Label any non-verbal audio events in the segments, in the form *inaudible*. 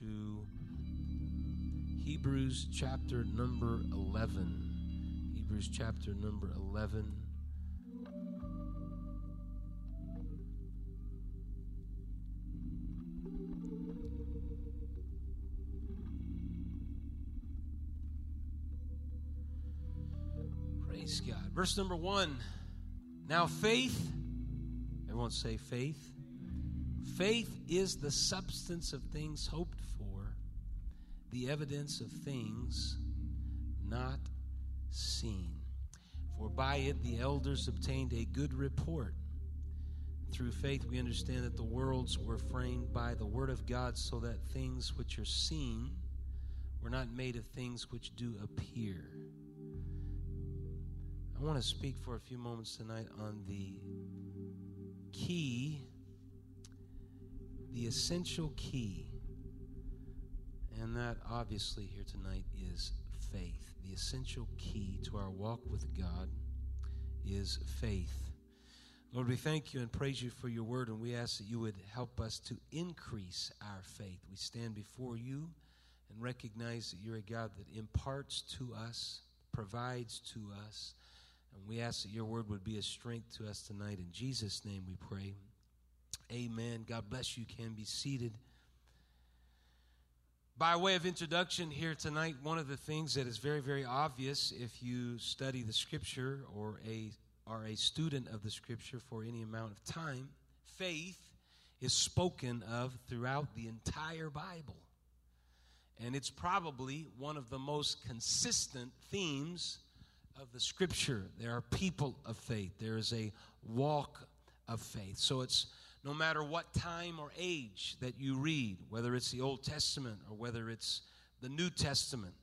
to Hebrews chapter number 11. Hebrews chapter number 11. Praise God. Verse number one. Now, faith, everyone say faith. Faith is the substance of things hoped the evidence of things not seen. For by it the elders obtained a good report. Through faith, we understand that the worlds were framed by the Word of God, so that things which are seen were not made of things which do appear. I want to speak for a few moments tonight on the key the essential key, and that obviously here tonight is faith. The essential key to our walk with God is faith. Lord, we thank you and praise you for your word, and we ask that you would help us to increase our faith. We stand before you and recognize that you're a God that imparts to us, provides to us, and we ask that your word would be a strength to us tonight. In Jesus' name we pray. Amen. God bless you. Can be seated. By way of introduction here tonight, one of the things that is very, very obvious if you study the scripture or a, are a student of the scripture for any amount of time, faith is spoken of throughout the entire Bible. And it's probably one of the most consistent themes of the scripture. There are people of faith, there is a walk of faith. So it's no matter what time or age that you read, whether it's the Old Testament or whether it's the New Testament,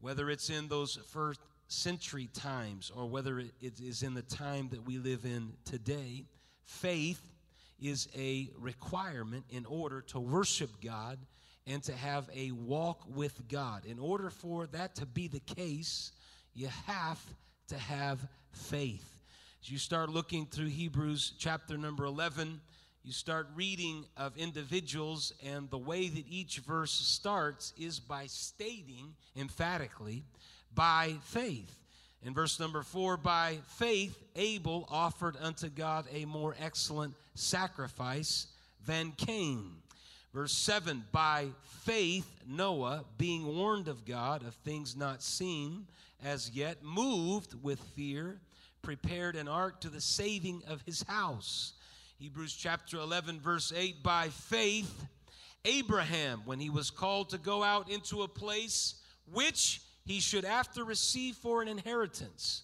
whether it's in those first century times or whether it is in the time that we live in today, faith is a requirement in order to worship God and to have a walk with God. In order for that to be the case, you have to have faith. As you start looking through Hebrews chapter number 11, you start reading of individuals, and the way that each verse starts is by stating emphatically, by faith. In verse number four, by faith, Abel offered unto God a more excellent sacrifice than Cain. Verse 7 By faith, Noah, being warned of God of things not seen as yet, moved with fear, prepared an ark to the saving of his house Hebrews chapter 11, verse 8 By faith, Abraham, when he was called to go out into a place which he should after receive for an inheritance,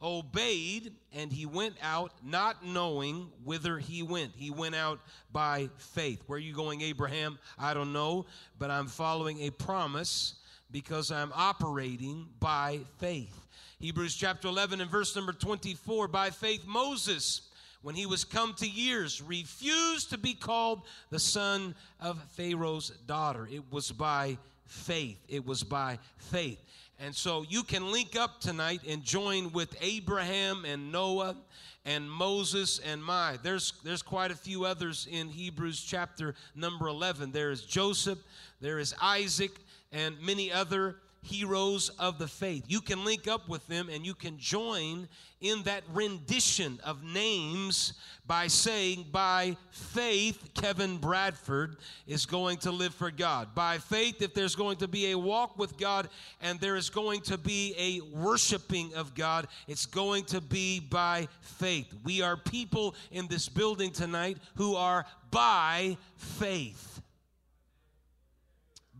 obeyed, and he went out not knowing whither he went. He went out by faith. Where are you going, Abraham? I don't know, but I'm following a promise because I'm operating by faith. Hebrews chapter 11 and verse number 24 By faith, Moses when he was come to years, refused to be called the son of Pharaoh's daughter. It was by faith. It was by faith. And so you can link up tonight and join with Abraham and Noah and Moses and my. There's there's quite a few others in Hebrews chapter number 11. There is Joseph, there is Isaac and many other heroes of the faith. You can link up with them and you can join in that rendition of names by saying, by faith, Kevin Bradford is going to live for God. By faith, if there's going to be a walk with God and there is going to be a worshiping of God, it's going to be by faith. We are people in this building tonight who are by faith.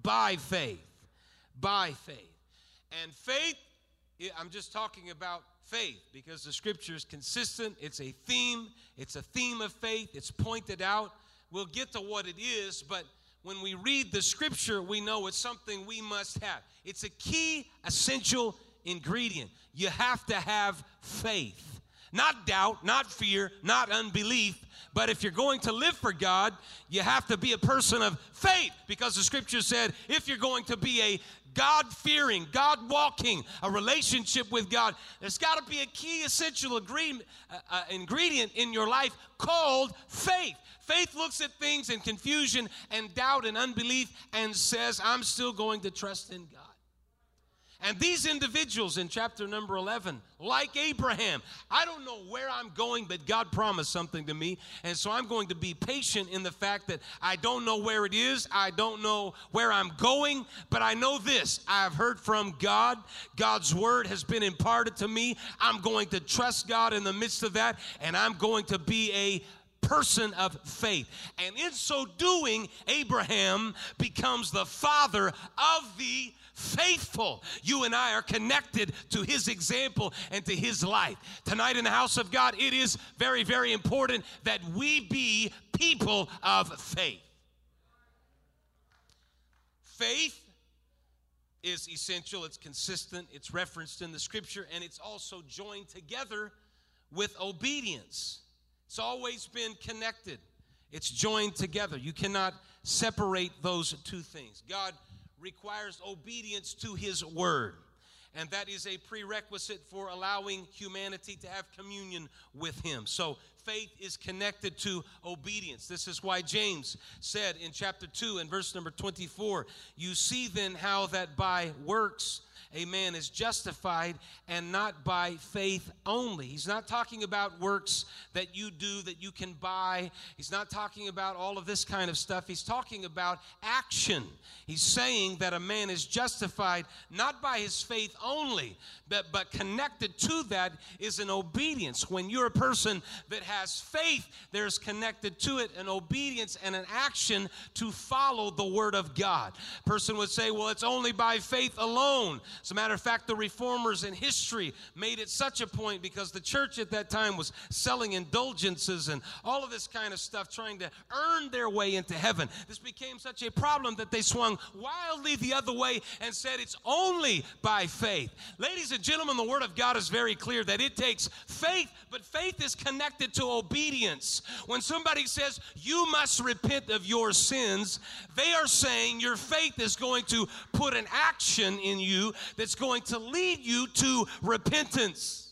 By faith by faith. And faith, I'm just talking about faith because the scripture is consistent. It's a theme, it's a theme of faith, it's pointed out. We'll get to what it is, but when we read the scripture, we know it's something we must have. It's a key, essential ingredient. You have to have faith. not doubt, not fear, not unbelief. But if you're going to live for God, you have to be a person of faith because the scripture said if you're going to be a God fearing, God walking, a relationship with God, there's got to be a key essential agreement, uh, uh, ingredient in your life called faith. Faith looks at things in confusion and doubt and unbelief and says, I'm still going to trust in God. And these individuals in chapter number 11, like Abraham, I don't know where I'm going, but God promised something to me. And so I'm going to be patient in the fact that I don't know where it is. I don't know where I'm going, but I know this I've heard from God. God's word has been imparted to me. I'm going to trust God in the midst of that, and I'm going to be a person of faith. And in so doing, Abraham becomes the father of the faithful. You and I are connected to his example and to his life. Tonight in the house of God, it is very, very important that we be people of faith. Faith is essential, it's consistent, it's referenced in the scripture, and it's also joined together with obedience. It's always been connected, it's joined together. You cannot separate those two things. God requires obedience to his word. And that is a prerequisite for allowing humanity to have communion with him. So faith is connected to obedience. This is why James said in chapter 2 and verse number 24, You see then how that by works a man is justified and not by faith only. He's not talking about works that you do that you can buy. He's not talking about all of this kind of stuff. He's talking about action. He's saying that a man is justified not by his faith only, but, but connected to that is an obedience. When you're a person that has faith, there's connected to it an obedience and an action to follow the word of God. Person would say, well, it's only by faith alone. As a matter of fact, the reformers in history made it such a point because the church at that time was selling indulgences and all of this kind of stuff, trying to earn their way into heaven. This became such a problem that they swung wildly the other way and said it's only by faith. Ladies and gentlemen, the Word of God is very clear that it takes faith, but faith is connected to obedience. When somebody says, You must repent of your sins, they are saying your faith is going to put an action in you that's going to lead you to repentance.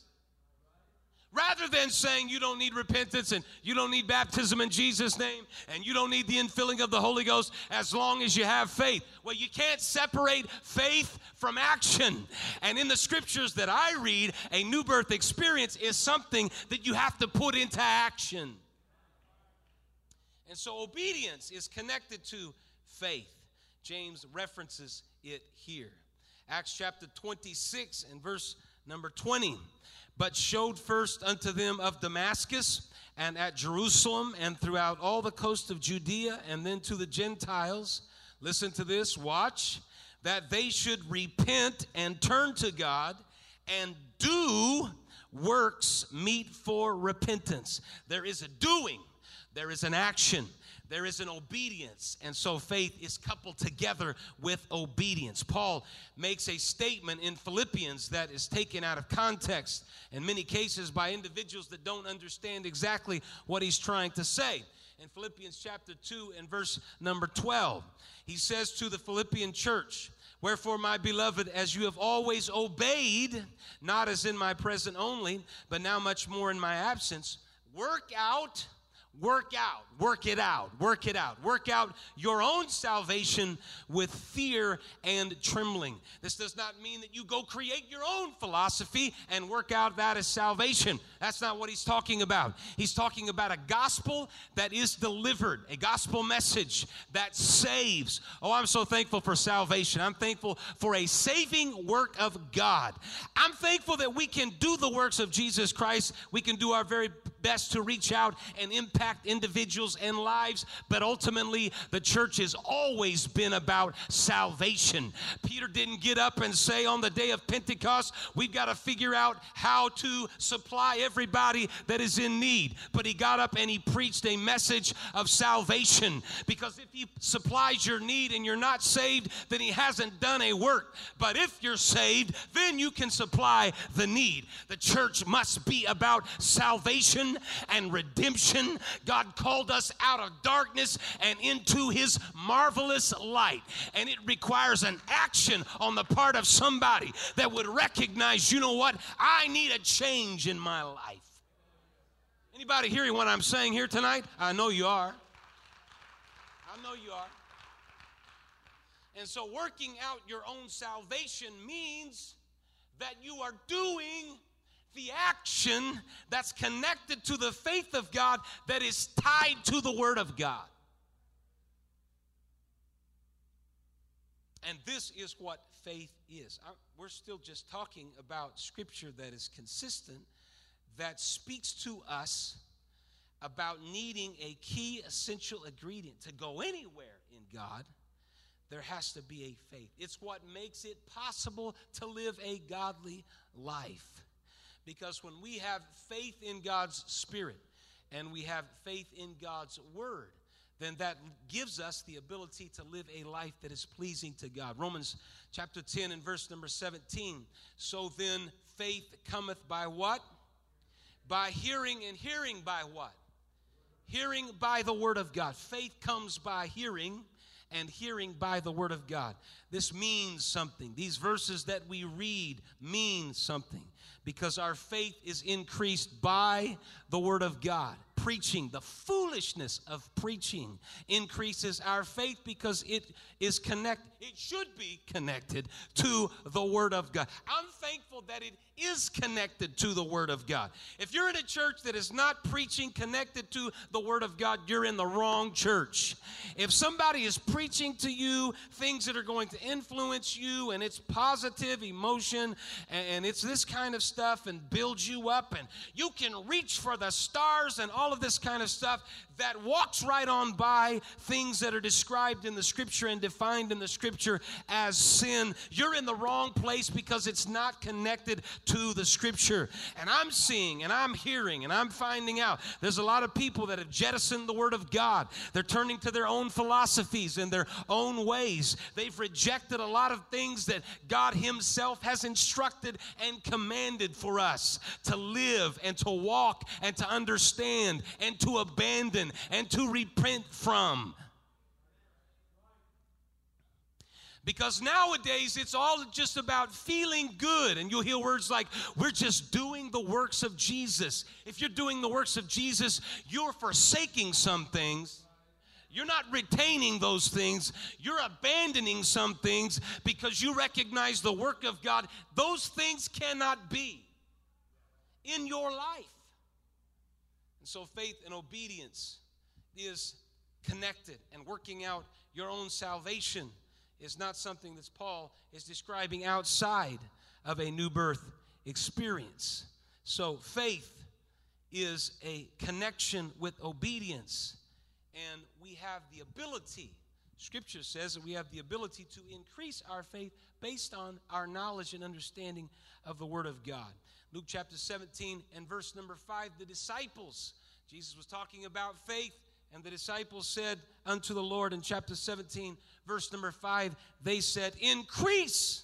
Rather than saying you don't need repentance and you don't need baptism in Jesus' name and you don't need the infilling of the Holy Ghost as long as you have faith. Well, you can't separate faith from action. And in the scriptures that I read, a new birth experience is something that you have to put into action. And so obedience is connected to faith. James references it here. Acts chapter 26 and verse number 20. But showed first unto them of Damascus and at Jerusalem and throughout all the coast of Judea and then to the Gentiles. Listen to this, watch, that they should repent and turn to God and do works meet for repentance. There is a doing, there is an action there is an obedience. And so faith is coupled together with obedience. Paul makes a statement in Philippians that is taken out of context in many cases by individuals that don't understand exactly what he's trying to say. In Philippians chapter 2 and verse number 12, he says to the Philippian church, Wherefore, my beloved, as you have always obeyed, not as in my present only, but now much more in my absence, work out Work out, work it out, work it out. Work out your own salvation with fear and trembling. This does not mean that you go create your own philosophy and work out that as salvation. That's not what he's talking about. He's talking about a gospel that is delivered, a gospel message that saves. Oh, I'm so thankful for salvation. I'm thankful for a saving work of God. I'm thankful that we can do the works of Jesus Christ. We can do our very best to reach out and impact individuals and lives, but ultimately, the church has always been about salvation. Peter didn't get up and say on the day of Pentecost, we've got to figure out how to supply everybody that is in need. But he got up and he preached a message of salvation because if he supplies your need and you're not saved, then he hasn't done a work. But if you're saved, then you can supply the need. The church must be about salvation and redemption. God called us out of darkness and into his marvelous light. And it requires an action on the part of somebody that would recognize, you know what? I need a change in my life. Anybody hearing what I'm saying here tonight? I know you are. I know you are. And so, working out your own salvation means that you are doing the action that's connected to the faith of God that is tied to the Word of God. And this is what faith is. I, we're still just talking about scripture that is consistent, that speaks to us about needing a key essential ingredient to go anywhere in God there has to be a faith. It's what makes it possible to live a godly life. Because when we have faith in God's Spirit and we have faith in God's Word, then that gives us the ability to live a life that is pleasing to God. Romans chapter 10 and verse number 17. So then faith cometh by what? By hearing, and hearing by what? Hearing by the Word of God. Faith comes by hearing and hearing by the word of God. This means something. These verses that we read mean something because our faith is increased by the word of God. Preaching, the foolishness of preaching increases our faith because it is connected, it should be connected to the word of God. I'm thankful that it is connected to the Word of God. If you're in a church that is not preaching connected to the Word of God, you're in the wrong church. If somebody is preaching to you things that are going to influence you and it's positive emotion and it's this kind of stuff and builds you up and you can reach for the stars and all of this kind of stuff, that walks right on by things that are described in the scripture and defined in the scripture as sin, you're in the wrong place because it's not connected to the scripture. And I'm seeing and I'm hearing and I'm finding out there's a lot of people that have jettisoned the word of God. They're turning to their own philosophies and their own ways. They've rejected a lot of things that God Himself has instructed and commanded for us to live and to walk and to understand and to abandon and to repent from. Because nowadays it's all just about feeling good. And you'll hear words like, we're just doing the works of Jesus. If you're doing the works of Jesus, you're forsaking some things. You're not retaining those things. You're abandoning some things because you recognize the work of God. Those things cannot be in your life. And so faith and obedience is connected and working out your own salvation is not something that Paul is describing outside of a new birth experience. So faith is a connection with obedience, and we have the ability. Scripture says that we have the ability to increase our faith based on our knowledge and understanding of the Word of God. Luke chapter 17 and verse number 5, the disciples, Jesus was talking about faith and the disciples said unto the Lord in chapter 17, verse number 5, they said, Increase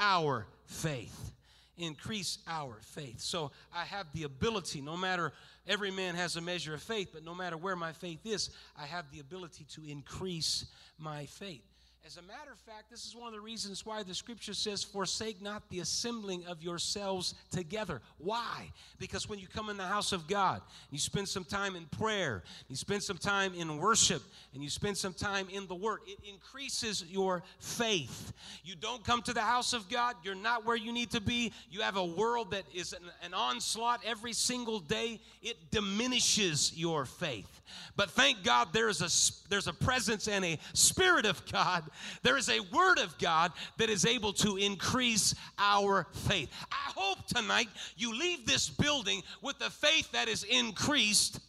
our faith. Increase our faith. So I have the ability, no matter, every man has a measure of faith, but no matter where my faith is, I have the ability to increase my faith. As a matter of fact, this is one of the reasons why the scripture says, Forsake not the assembling of yourselves together. Why? Because when you come in the house of God, you spend some time in prayer, you spend some time in worship, and you spend some time in the Word, it increases your faith. You don't come to the house of God, you're not where you need to be. You have a world that is an, an onslaught every single day, it diminishes your faith. But thank God there is a, there's a presence and a spirit of God there is a word of God that is able to increase our faith. I hope tonight you leave this building with the faith that is increased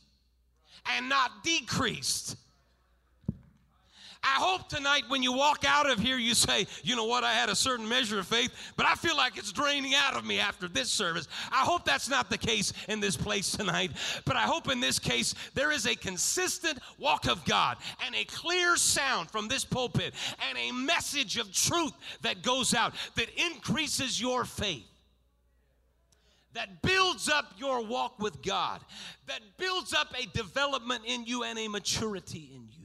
and not decreased. I hope tonight when you walk out of here, you say, you know what, I had a certain measure of faith, but I feel like it's draining out of me after this service. I hope that's not the case in this place tonight, but I hope in this case there is a consistent walk of God and a clear sound from this pulpit and a message of truth that goes out that increases your faith that builds up your walk with God, that builds up a development in you and a maturity in you.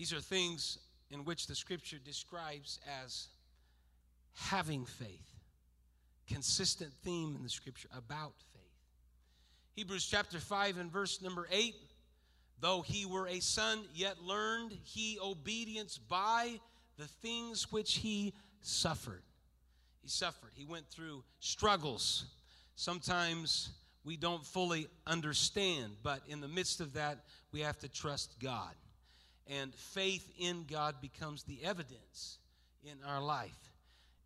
These are things in which the scripture describes as having faith. Consistent theme in the scripture about faith. Hebrews chapter 5 and verse number 8 Though he were a son, yet learned he obedience by the things which he suffered. He suffered. He went through struggles. Sometimes we don't fully understand, but in the midst of that, we have to trust God and faith in God becomes the evidence in our life,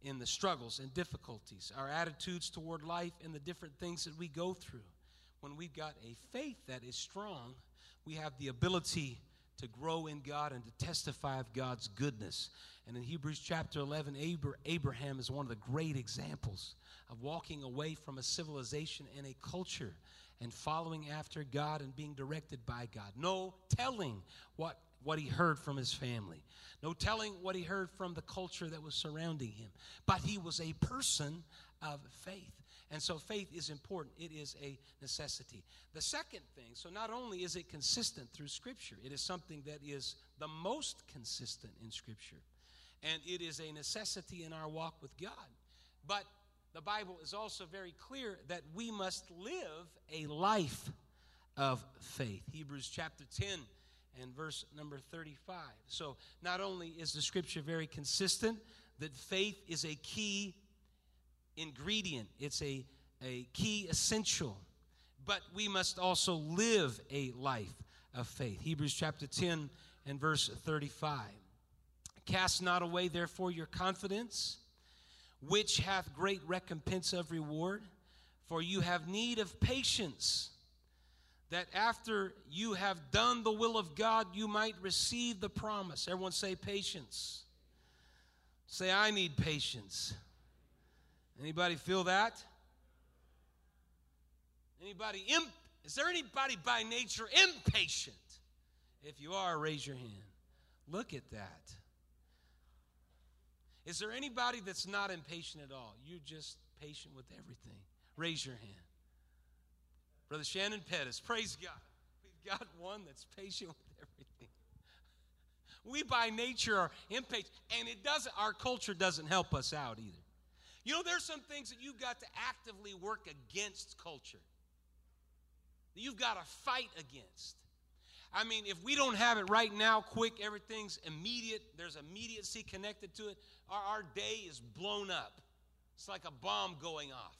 in the struggles and difficulties, our attitudes toward life, and the different things that we go through. When we've got a faith that is strong, we have the ability to grow in God and to testify of God's goodness. And in Hebrews chapter 11, Abraham is one of the great examples of walking away from a civilization and a culture and following after God and being directed by God. No telling what what he heard from his family, no telling what he heard from the culture that was surrounding him. But he was a person of faith. And so faith is important, it is a necessity. The second thing, so not only is it consistent through Scripture, it is something that is the most consistent in Scripture. And it is a necessity in our walk with God. But the Bible is also very clear that we must live a life of faith. Hebrews chapter 10 and verse number 35. So, not only is the scripture very consistent, that faith is a key ingredient, it's a, a key essential, but we must also live a life of faith. Hebrews chapter 10 and verse 35. Cast not away, therefore, your confidence, which hath great recompense of reward, for you have need of patience that after you have done the will of God, you might receive the promise. Everyone say patience. Say, I need patience. Anybody feel that? Anybody imp- is there anybody by nature impatient? If you are, raise your hand. Look at that. Is there anybody that's not impatient at all? You're just patient with everything. Raise your hand. Brother Shannon Pettis, praise God. We've got one that's patient with everything. We by nature are impatient, and it doesn't, our culture doesn't help us out either. You know, there's some things that you've got to actively work against culture. That you've got to fight against. I mean, if we don't have it right now, quick, everything's immediate, there's immediacy connected to it, our, our day is blown up. It's like a bomb going off.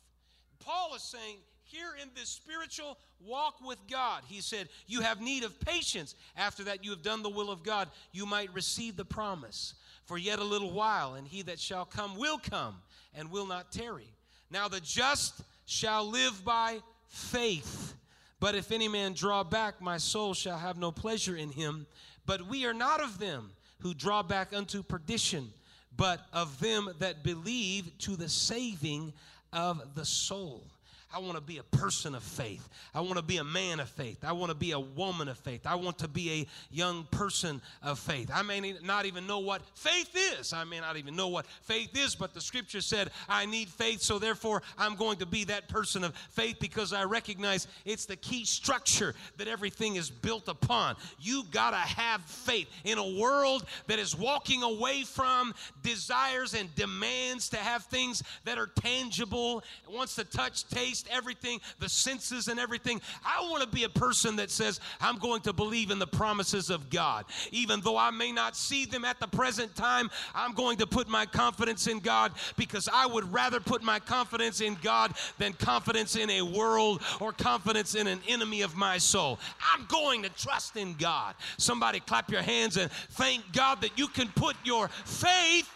Paul is saying here in this spiritual walk with God, he said, You have need of patience. After that, you have done the will of God, you might receive the promise. For yet a little while, and he that shall come will come and will not tarry. Now the just shall live by faith. But if any man draw back, my soul shall have no pleasure in him. But we are not of them who draw back unto perdition, but of them that believe to the saving of the soul. I want to be a person of faith. I want to be a man of faith. I want to be a woman of faith. I want to be a young person of faith. I may not even know what faith is. I may not even know what faith is, but the scripture said, I need faith, so therefore I'm going to be that person of faith because I recognize it's the key structure that everything is built upon. You got to have faith in a world that is walking away from desires and demands to have things that are tangible, wants to touch, taste, everything, the senses and everything. I want to be a person that says, I'm going to believe in the promises of God. Even though I may not see them at the present time, I'm going to put my confidence in God because I would rather put my confidence in God than confidence in a world or confidence in an enemy of my soul. I'm going to trust in God. Somebody clap your hands and thank God that you can put your faith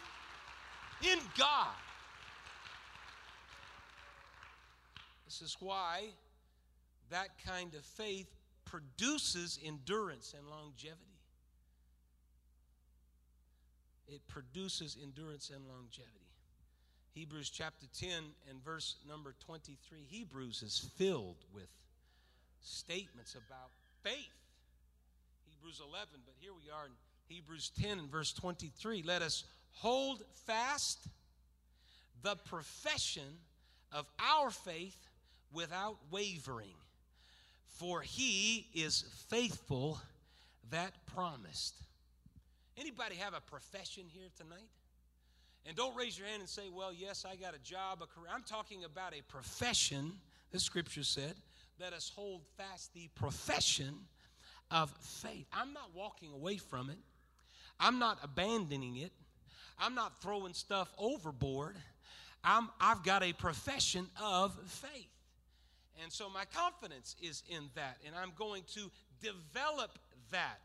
in God. This is why that kind of faith produces endurance and longevity. It produces endurance and longevity. Hebrews chapter 10 and verse number 23. Hebrews is filled with statements about faith. Hebrews 11, but here we are in Hebrews 10 and verse 23. Let us hold fast the profession of our faith without wavering, for he is faithful that promised. Anybody have a profession here tonight? And don't raise your hand and say, Well, yes, I got a job, a career. I'm talking about a profession, the scripture said. Let us hold fast the profession of faith. I'm not walking away from it, I'm not abandoning it, I'm not throwing stuff overboard. I'm, I've got a profession of faith. And so my confidence is in that, and I'm going to develop that.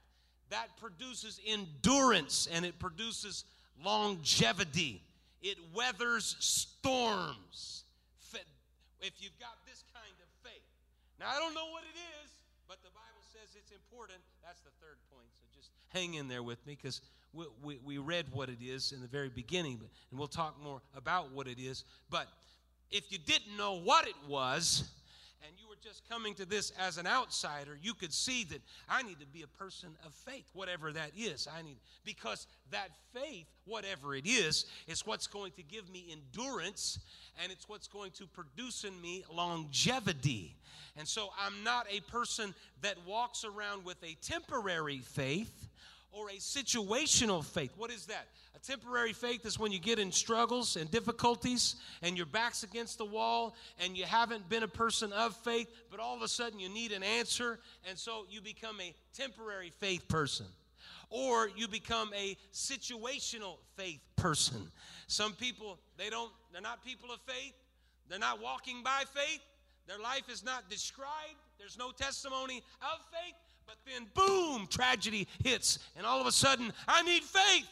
That produces endurance and it produces longevity. It weathers storms. If you've got this kind of faith. Now, I don't know what it is, but the Bible says it's important. That's the third point. So just hang in there with me because we, we, we read what it is in the very beginning, and we'll talk more about what it is. But if you didn't know what it was, and you were just coming to this as an outsider, you could see that I need to be a person of faith, whatever that is. I need because that faith, whatever it is, is what's going to give me endurance and it's what's going to produce in me longevity. And so I'm not a person that walks around with a temporary faith or a situational faith. What is that? A temporary faith is when you get in struggles and difficulties and your back's against the wall and you haven't been a person of faith, but all of a sudden you need an answer, and so you become a temporary faith person. Or you become a situational faith person. Some people, they don't, they're not people of faith. They're not walking by faith. Their life is not described. There's no testimony of faith. But then, boom, tragedy hits, and all of a sudden, I need faith.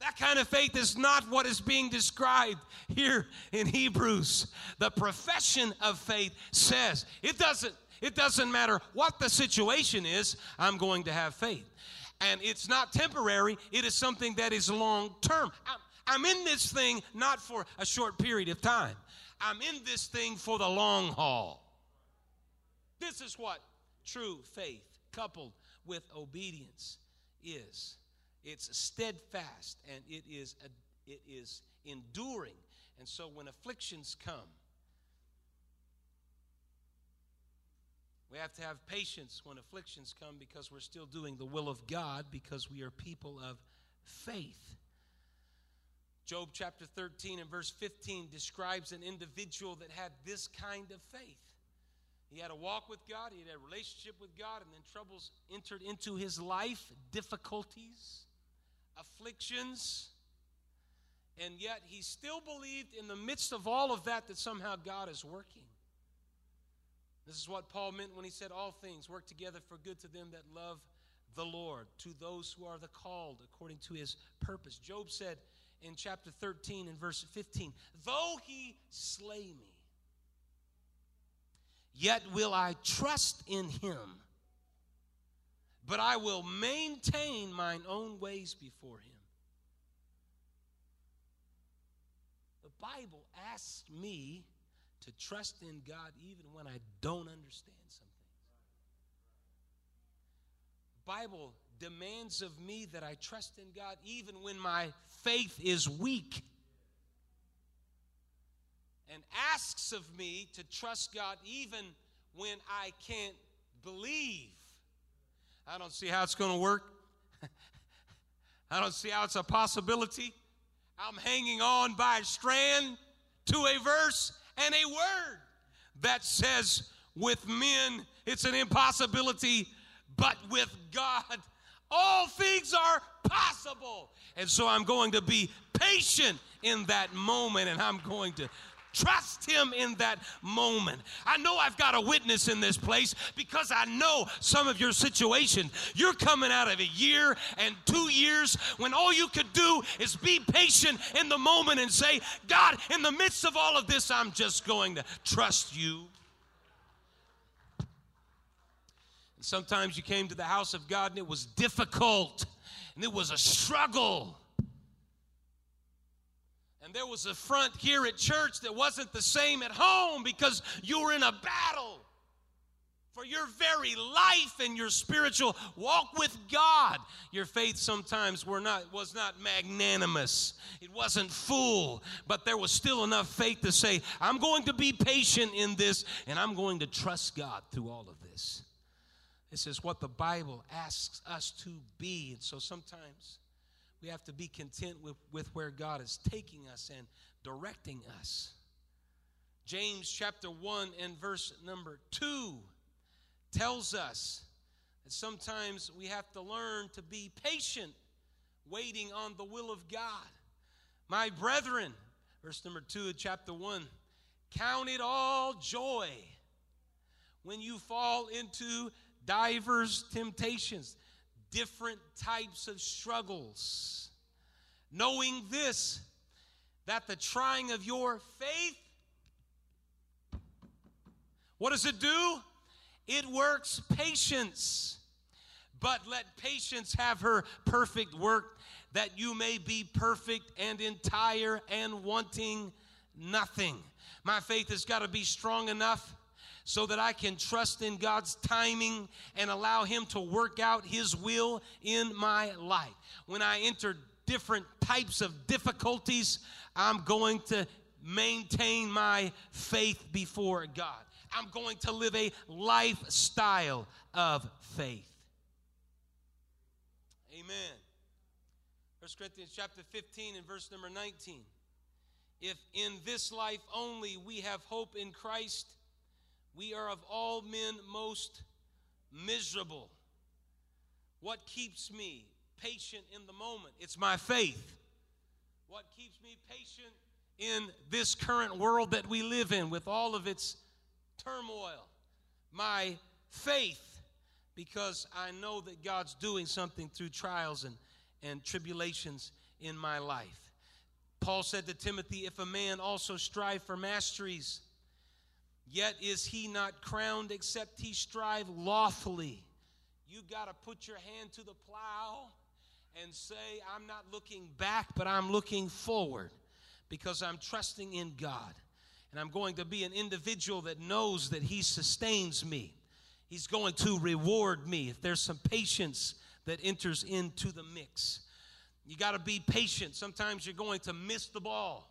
That kind of faith is not what is being described here in Hebrews. The profession of faith says it doesn't it doesn't matter what the situation is, I'm going to have faith. And it's not temporary, it is something that is long term. I'm, I'm in this thing not for a short period of time. I'm in this thing for the long haul. This is what true faith coupled with obedience is. It's steadfast and it is it is enduring. And so when afflictions come, we have to have patience when afflictions come because we're still doing the will of God because we are people of faith. Job chapter 13 and verse 15 describes an individual that had this kind of faith. He had a walk with God, he had a relationship with God, and then troubles entered into his life, difficulties, afflictions. And yet he still believed in the midst of all of that that somehow God is working. This is what Paul meant when he said, All things work together for good to them that love the Lord, to those who are the called according to his purpose. Job said in chapter 13 and verse 15, Though he slay me, Yet will I trust in him, but I will maintain mine own ways before him. The Bible asks me to trust in God even when I don't understand something. The Bible demands of me that I trust in God even when my faith is weak and asks of me to trust God even when I can't believe. I don't see how it's going to work. *laughs* I don't see how it's a possibility. I'm hanging on by a strand to a verse and a word that says, with men it's an impossibility, but with God all things are possible. And so I'm going to be patient in that moment and I'm going to Trust him in that moment. I know I've got a witness in this place because I know some of your situation. You're coming out of a year and two years when all you could do is be patient in the moment and say, God, in the midst of all of this, I'm just going to trust you. sometimes you came to the house of God and it was difficult and it was a struggle. And there was a front here at church that wasn't the same at home because you were in a battle for your very life and your spiritual walk with God. Your faith sometimes were not, was not magnanimous, it wasn't full, but there was still enough faith to say, I'm going to be patient in this and I'm going to trust God through all of this. This is what the Bible asks us to be. And so sometimes we have to be content with, with where God is taking us and directing us. James chapter 1 and verse number 2 tells us that sometimes we have to learn to be patient, waiting on the will of God. My brethren, verse number 2 of chapter 1 count it all joy when you fall into divers temptations different types of struggles. Knowing this, that the trying of your faith, what does it do? It works patience. But let patience have her perfect work, that you may be perfect and entire and wanting nothing. My faith has got to be strong enough so that I can trust in God's timing and allow Him to work out His will in my life. When I enter different types of difficulties, I'm going to maintain my faith before God. I'm going to live a lifestyle of faith. Amen. 1 Corinthians chapter 15 and verse number 19. If in this life only we have hope in Christ, we are of all men most miserable. What keeps me patient in the moment? It's my faith. What keeps me patient in this current world that we live in with all of its turmoil? My faith, because I know that God's doing something through trials and, and tribulations in my life. Paul said to Timothy, If a man also strive for masteries, Yet is he not crowned except he strive lawfully. You got to put your hand to the plow and say, I'm not looking back, but I'm looking forward because I'm trusting in God. And I'm going to be an individual that knows that he sustains me. He's going to reward me if there's some patience that enters into the mix. You got to be patient. Sometimes you're going to miss the ball.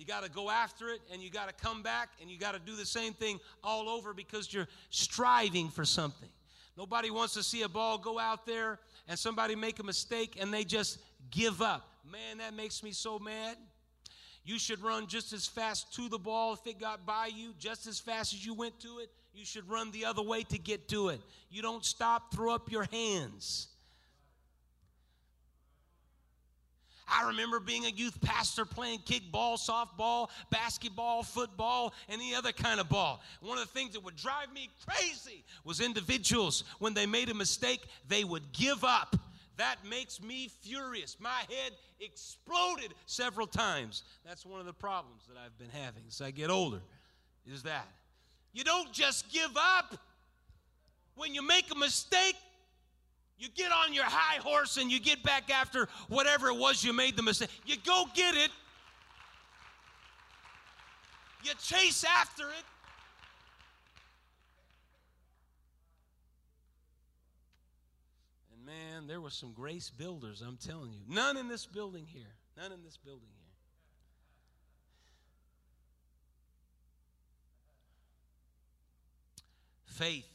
You got to go after it and you got to come back and you got to do the same thing all over because you're striving for something. Nobody wants to see a ball go out there and somebody make a mistake and they just give up. Man, that makes me so mad. You should run just as fast to the ball if it got by you, just as fast as you went to it. You should run the other way to get to it. You don't stop, throw up your hands. I remember being a youth pastor playing kickball, softball, basketball, football, any other kind of ball. One of the things that would drive me crazy was individuals, when they made a mistake, they would give up. That makes me furious. My head exploded several times. That's one of the problems that I've been having as I get older, is that. You don't just give up. When you make a mistake, you get on your high horse and you get back after whatever it was you made the mistake. You go get it. You chase after it. And man, there were some grace builders, I'm telling you. None in this building here. None in this building here. Faith.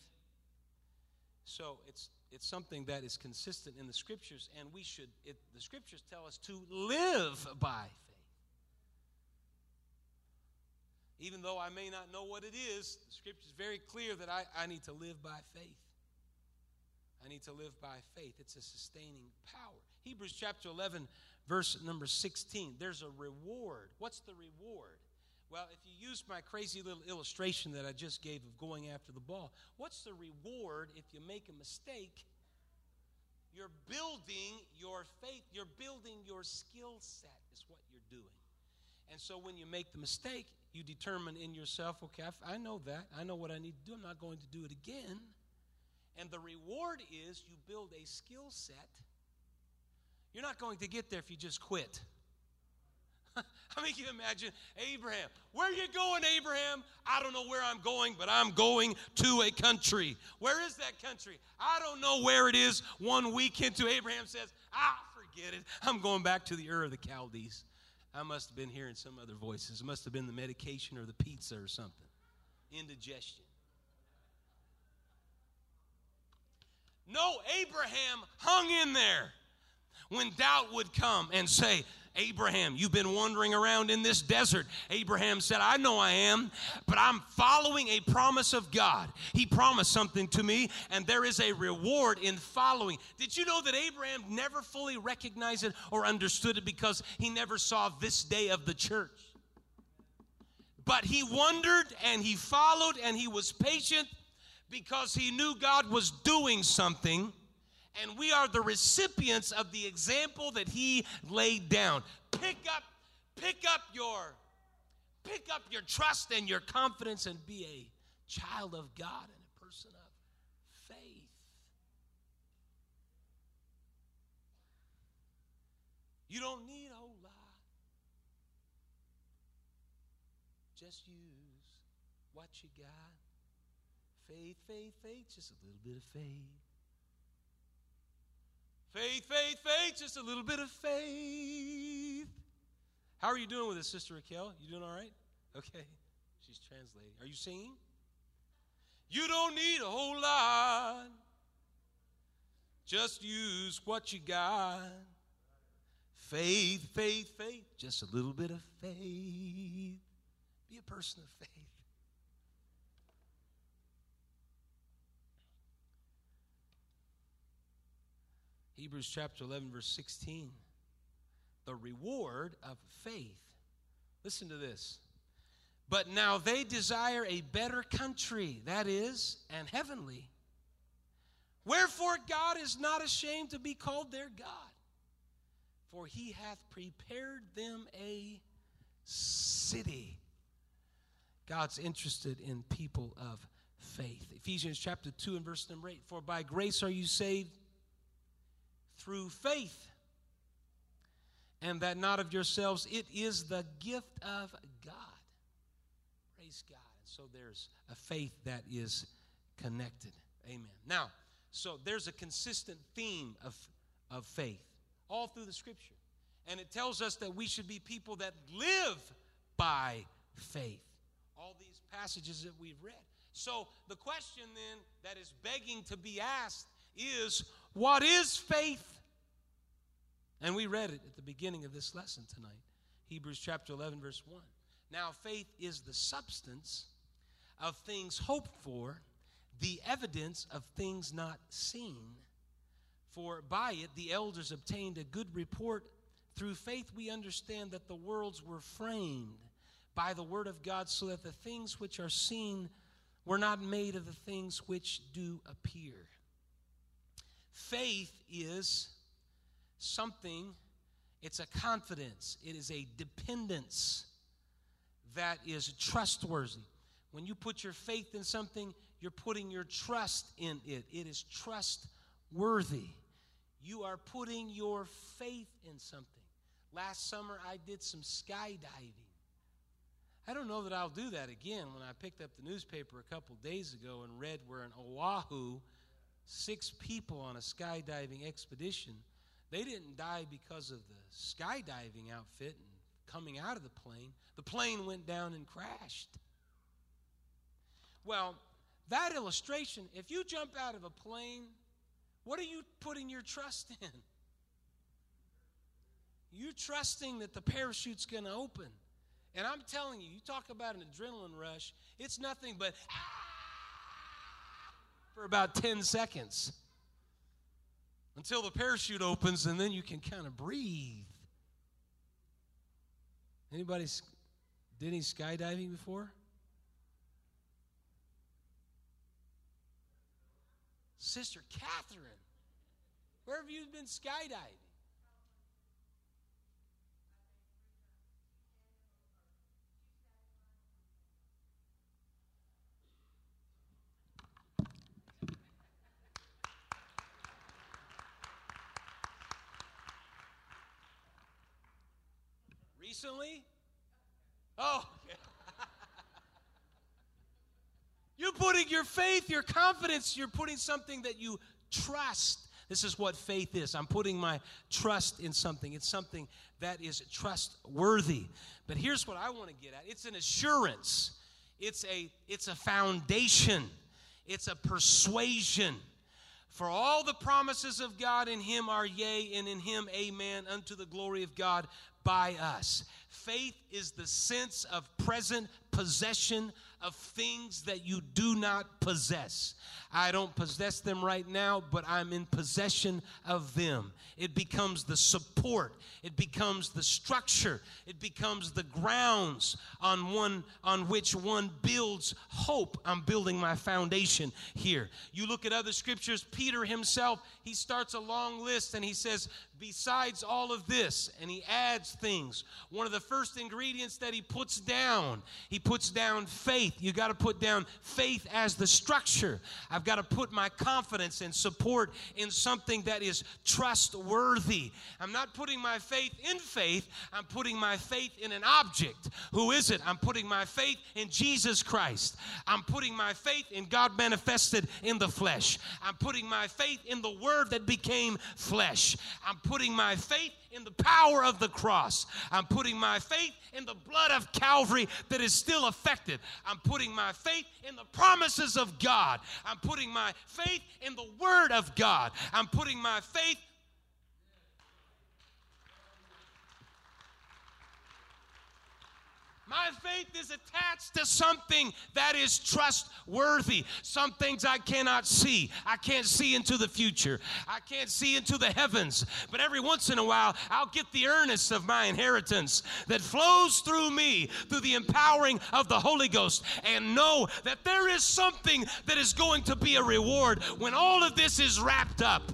So it's it's something that is consistent in the scriptures, and we should, it, the scriptures tell us to live by faith. Even though I may not know what it is, the scripture is very clear that I, I need to live by faith. I need to live by faith. It's a sustaining power. Hebrews chapter 11, verse number 16. There's a reward. What's the reward? Well, if you use my crazy little illustration that I just gave of going after the ball, what's the reward if you make a mistake? You're building your faith, you're building your skill set, is what you're doing. And so when you make the mistake, you determine in yourself, okay, I know that. I know what I need to do. I'm not going to do it again. And the reward is you build a skill set. You're not going to get there if you just quit. *laughs* I mean, you imagine Abraham. Where you going, Abraham? I don't know where I'm going, but I'm going to a country. Where is that country? I don't know where it is. One week into Abraham says, Ah, forget it. I'm going back to the Ur of the Chaldees. I must have been hearing some other voices. It must have been the medication or the pizza or something. Indigestion. No, Abraham hung in there when doubt would come and say, Abraham, you've been wandering around in this desert. Abraham said, I know I am, but I'm following a promise of God. He promised something to me, and there is a reward in following. Did you know that Abraham never fully recognized it or understood it because he never saw this day of the church? But he wondered and he followed and he was patient because he knew God was doing something and we are the recipients of the example that he laid down. Pick up, pick up your, pick up your trust and your confidence and be a child of God and a person of faith. You don't need a whole lot. Just use what you got. Faith, faith, faith, just a little bit of faith. Faith, faith, faith, just a little bit of faith. How are you doing with it, Sister Raquel? You doing all right? Okay. She's translating. Are you singing? You don't need a whole lot. Just use what you got. Faith, faith, faith. Just a little bit of faith. Be a person of faith. Hebrews chapter 11, verse 16. The reward of faith. Listen to this. But now they desire a better country, that is, and heavenly. Wherefore God is not ashamed to be called their God, for he hath prepared them a city. God's interested in people of faith. Ephesians chapter 2 and verse number 8. For by grace are you saved through faith. And that not of yourselves, it is the gift of God. Praise God. And So there's a faith that is connected. Amen. Now, so there's a consistent theme of, of faith all through the scripture. And it tells us that we should be people that live by faith. All these passages that we've read. So the question then that is begging to be asked is what is faith? And we read it at the beginning of this lesson tonight Hebrews chapter 11, verse 1. Now, faith is the substance of things hoped for, the evidence of things not seen. For by it the elders obtained a good report. Through faith we understand that the worlds were framed by the word of God, so that the things which are seen were not made of the things which do appear. Faith is something, it's a confidence, it is a dependence that is trustworthy. When you put your faith in something, you're putting your trust in it. It is trustworthy. You are putting your faith in something. Last summer, I did some skydiving. I don't know that I'll do that again when I picked up the newspaper a couple days ago and read where in Oahu, six people on a skydiving expedition. They didn't die because of the skydiving outfit and coming out of the plane. The plane went down and crashed. Well, that illustration, if you jump out of a plane, what are you putting your trust in? You're trusting that the parachute's going to open And I'm telling you, you talk about an adrenaline rush, it's nothing but ah! For about 10 seconds until the parachute opens and then you can kind of breathe. Anybody did any skydiving before? Sister Catherine, where have you been skydiving? Recently? Oh, *laughs* you're putting your faith, your confidence, you're putting something that you trust. This is what faith is. I'm putting my trust in something. It's something that is trustworthy. But here's what I want to get at. It's an assurance. It's a it's a foundation. It's a persuasion. For all the promises of God in him are yea, and in him amen, unto the glory of God by us. Faith is the sense of present possession of things that you do not possess. I don't possess them right now, but I'm in possession of them. It becomes the support, it becomes the structure, it becomes the grounds on one on which one builds hope. I'm building my foundation here. You look at other scriptures, Peter himself, he starts a long list and he says, besides all of this, and he adds things. One of the first ingredients that he puts down, he puts down faith. You got to put down faith as the structure. I've got to put my confidence and support in something that is trustworthy. I'm not putting my faith in faith, I'm putting my faith in an object. Who is it? I'm putting my faith in Jesus Christ. I'm putting my faith in God manifested in the flesh. I'm putting my faith in the word that became flesh. I'm putting my faith in the power of the cross. I'm putting my faith in the blood of Calvary that is still effective. I'm putting my faith in the promises of God. I'm putting my faith in the Word of God. I'm putting my faith My faith is attached to something that is trustworthy. Some things I cannot see. I can't see into the future. I can't see into the heavens. But every once in a while, I'll get the earnest of my inheritance that flows through me through the empowering of the Holy Ghost and know that there is something that is going to be a reward when all of this is wrapped up.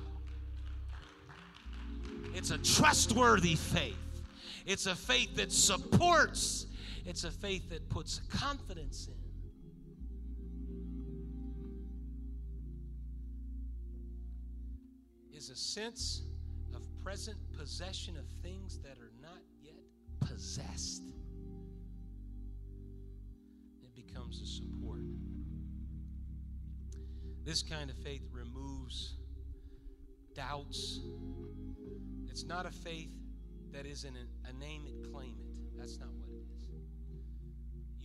It's a trustworthy faith. It's a faith that supports it's a faith that puts confidence in. Is a sense of present possession of things that are not yet possessed. It becomes a support. This kind of faith removes doubts. It's not a faith that is in a, name it, claim it. That's not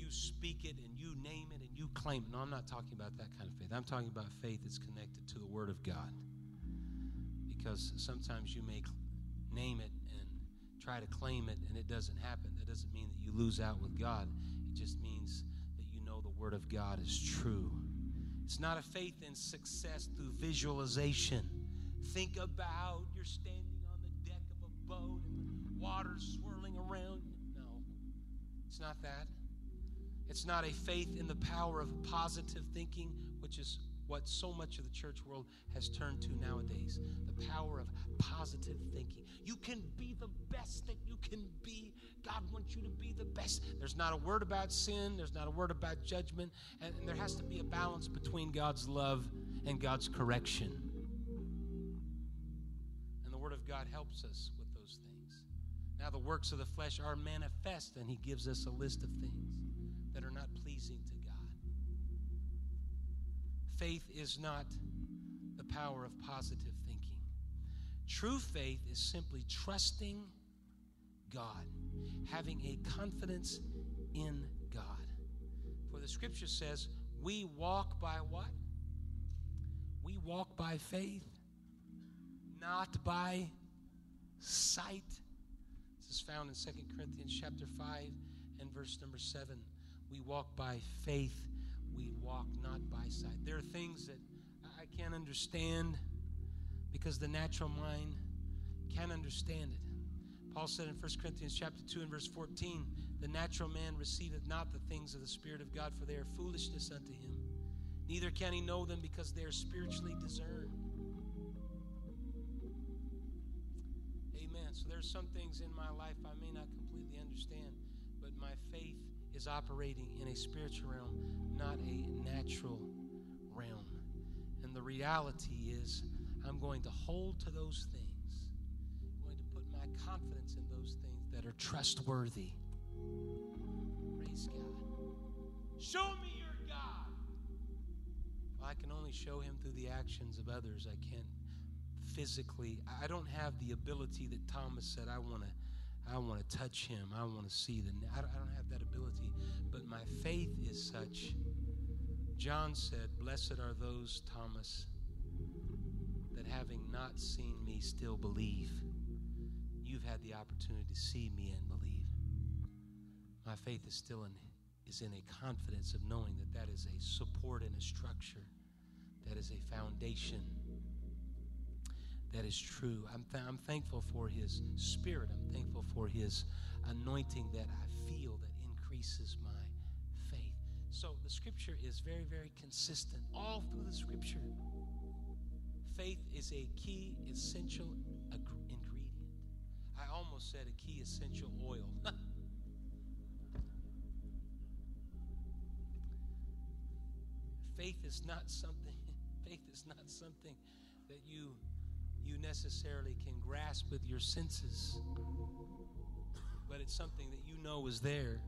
you speak it and you name it and you claim it. No, I'm not talking about that kind of faith. I'm talking about faith that's connected to the Word of God. Because sometimes you may name it and try to claim it and it doesn't happen. That doesn't mean that you lose out with God. It just means that you know the Word of God is true. It's not a faith in success through visualization. Think about you're standing on the deck of a boat and the water's swirling around. You. No, it's not that. It's not a faith in the power of positive thinking, which is what so much of the church world has turned to nowadays. The power of positive thinking. You can be the best that you can be. God wants you to be the best. There's not a word about sin, there's not a word about judgment, and, and there has to be a balance between God's love and God's correction. And the Word of God helps us with those things. Now, the works of the flesh are manifest, and He gives us a list of things pleasing to God. Faith is not the power of positive thinking. True faith is simply trusting God, having a confidence in God. For the scripture says, we walk by what? We walk by faith, not by sight. This is found in 2 Corinthians chapter 5 And verse number seven we walk by faith, we walk not by sight. There are things that I can't understand because the natural mind can't understand it. Paul said in 1 Corinthians chapter 2 and verse 14, the natural man receiveth not the things of the Spirit of God, for they are foolishness unto him. Neither can he know them because they are spiritually discerned. Amen. So there's some things in my life I may not completely understand, but my faith is operating in a spiritual realm, not a natural realm. And the reality is, I'm going to hold to those things I'm going to put my confidence in those things that are trustworthy. Praise God. Show me your God. Well, I can only show him through the actions of others. I can't physically. I don't have the ability that Thomas said, I want to. I want to touch him. I want to see the. I don't, have that ability, but my faith is such. John said, "Blessed are those, Thomas, that having not seen me still believe." you've had the opportunity to see me and believe. My faith is still in is in a confidence of knowing that that is a support and a structure, that is a foundation that is true. I'm, th- I'm thankful for His Spirit. I'm thankful for His anointing that I feel that increases my faith. So the Scripture is very, very consistent all through the Scripture. Faith is a key, essential ag- ingredient. I almost said a key essential oil. *laughs* faith is not something *laughs* faith is not something that you you necessarily can grasp with your senses but it's something that you know is there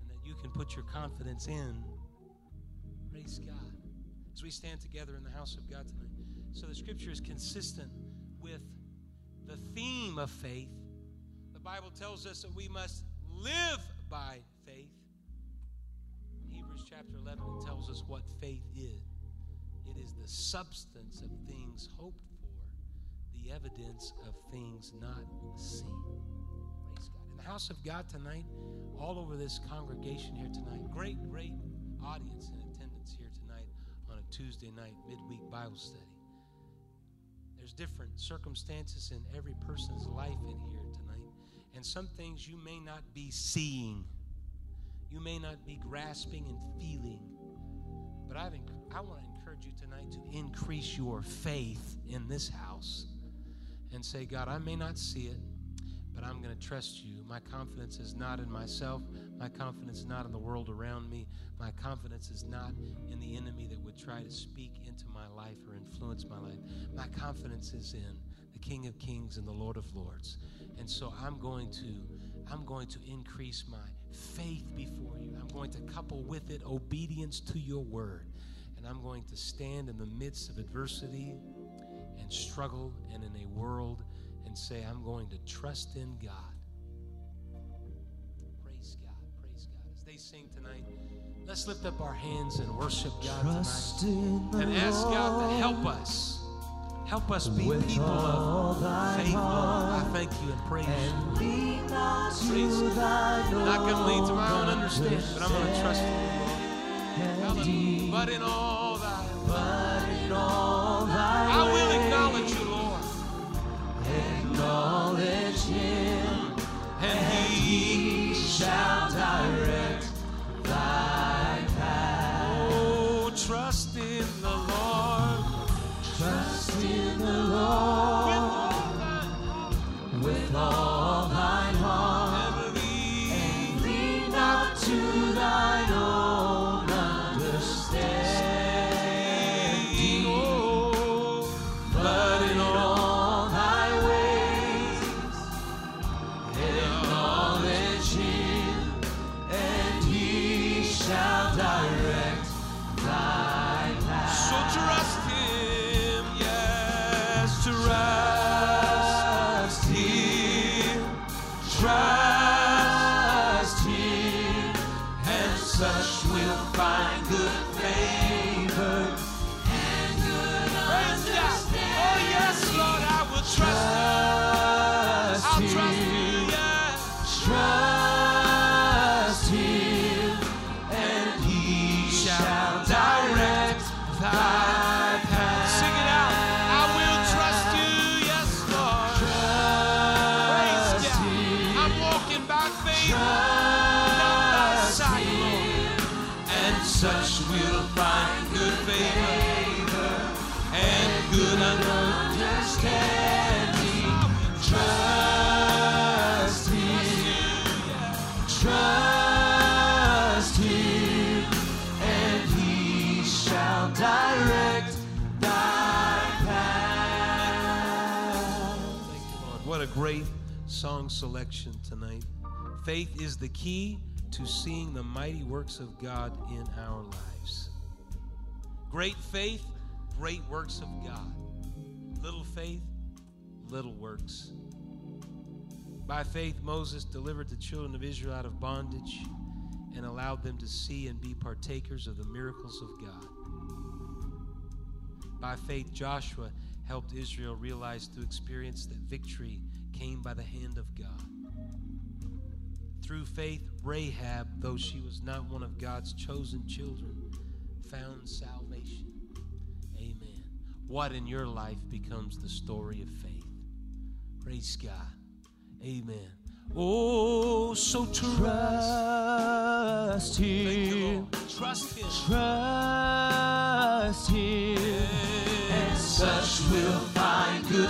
and that you can put your confidence in. Praise god. As we stand together in the house of god tonight. So the scripture is consistent with the theme of faith, the Bible tells us that we must live by faith. Hebrews chapter 11 tells us what faith is it is the substance of things hoped for, the evidence of things not seen. Praise God. In the house of God tonight, all over this congregation here tonight, great, great audience in attendance here tonight on a Tuesday night midweek Bible study. There's different circumstances in every person's life in here tonight. And some things you may not be seeing, you may not be grasping and feeling. But I've, I want to encourage you tonight to increase your faith in this house and say, God, I may not see it, but I'm going to trust you. My confidence is not in myself. My confidence is not in the world around me. My confidence is not in the enemy that would try to speak into my life or influence my life. My confidence is in the King of Kings and the Lord of Lords. And so I'm going to I'm going to increase my faith before you. I'm going to couple with it obedience to your word. And I'm going to stand in the midst of adversity and struggle and in a world and say, I'm going to trust in God. Praise God. Praise God. As they sing tonight, let's lift up our hands and worship God trust tonight. And ask God to help us. Help us be people of faith, Lord. I thank you and praise and you. Praise you. Going to lean to my own understanding, but I'm going to trust you, Lord. But in all I will acknowledge you, Lord. acknowledge him, and he shall tonight. Faith is the key to seeing the mighty works of God in our lives. Great faith, great works of God. Little faith, little works. By faith, Moses delivered the children of Israel out of bondage and allowed them to see and be partakers of the miracles of God. By faith, Joshua helped Israel realize through experience that victory came by the hand of God. Through faith, Rahab, though she was not one of God's chosen children, found salvation. Amen. What in your life becomes the story of faith? Praise God. Amen. Oh, so trust. Him, Trust Him. trust Him, and such will find good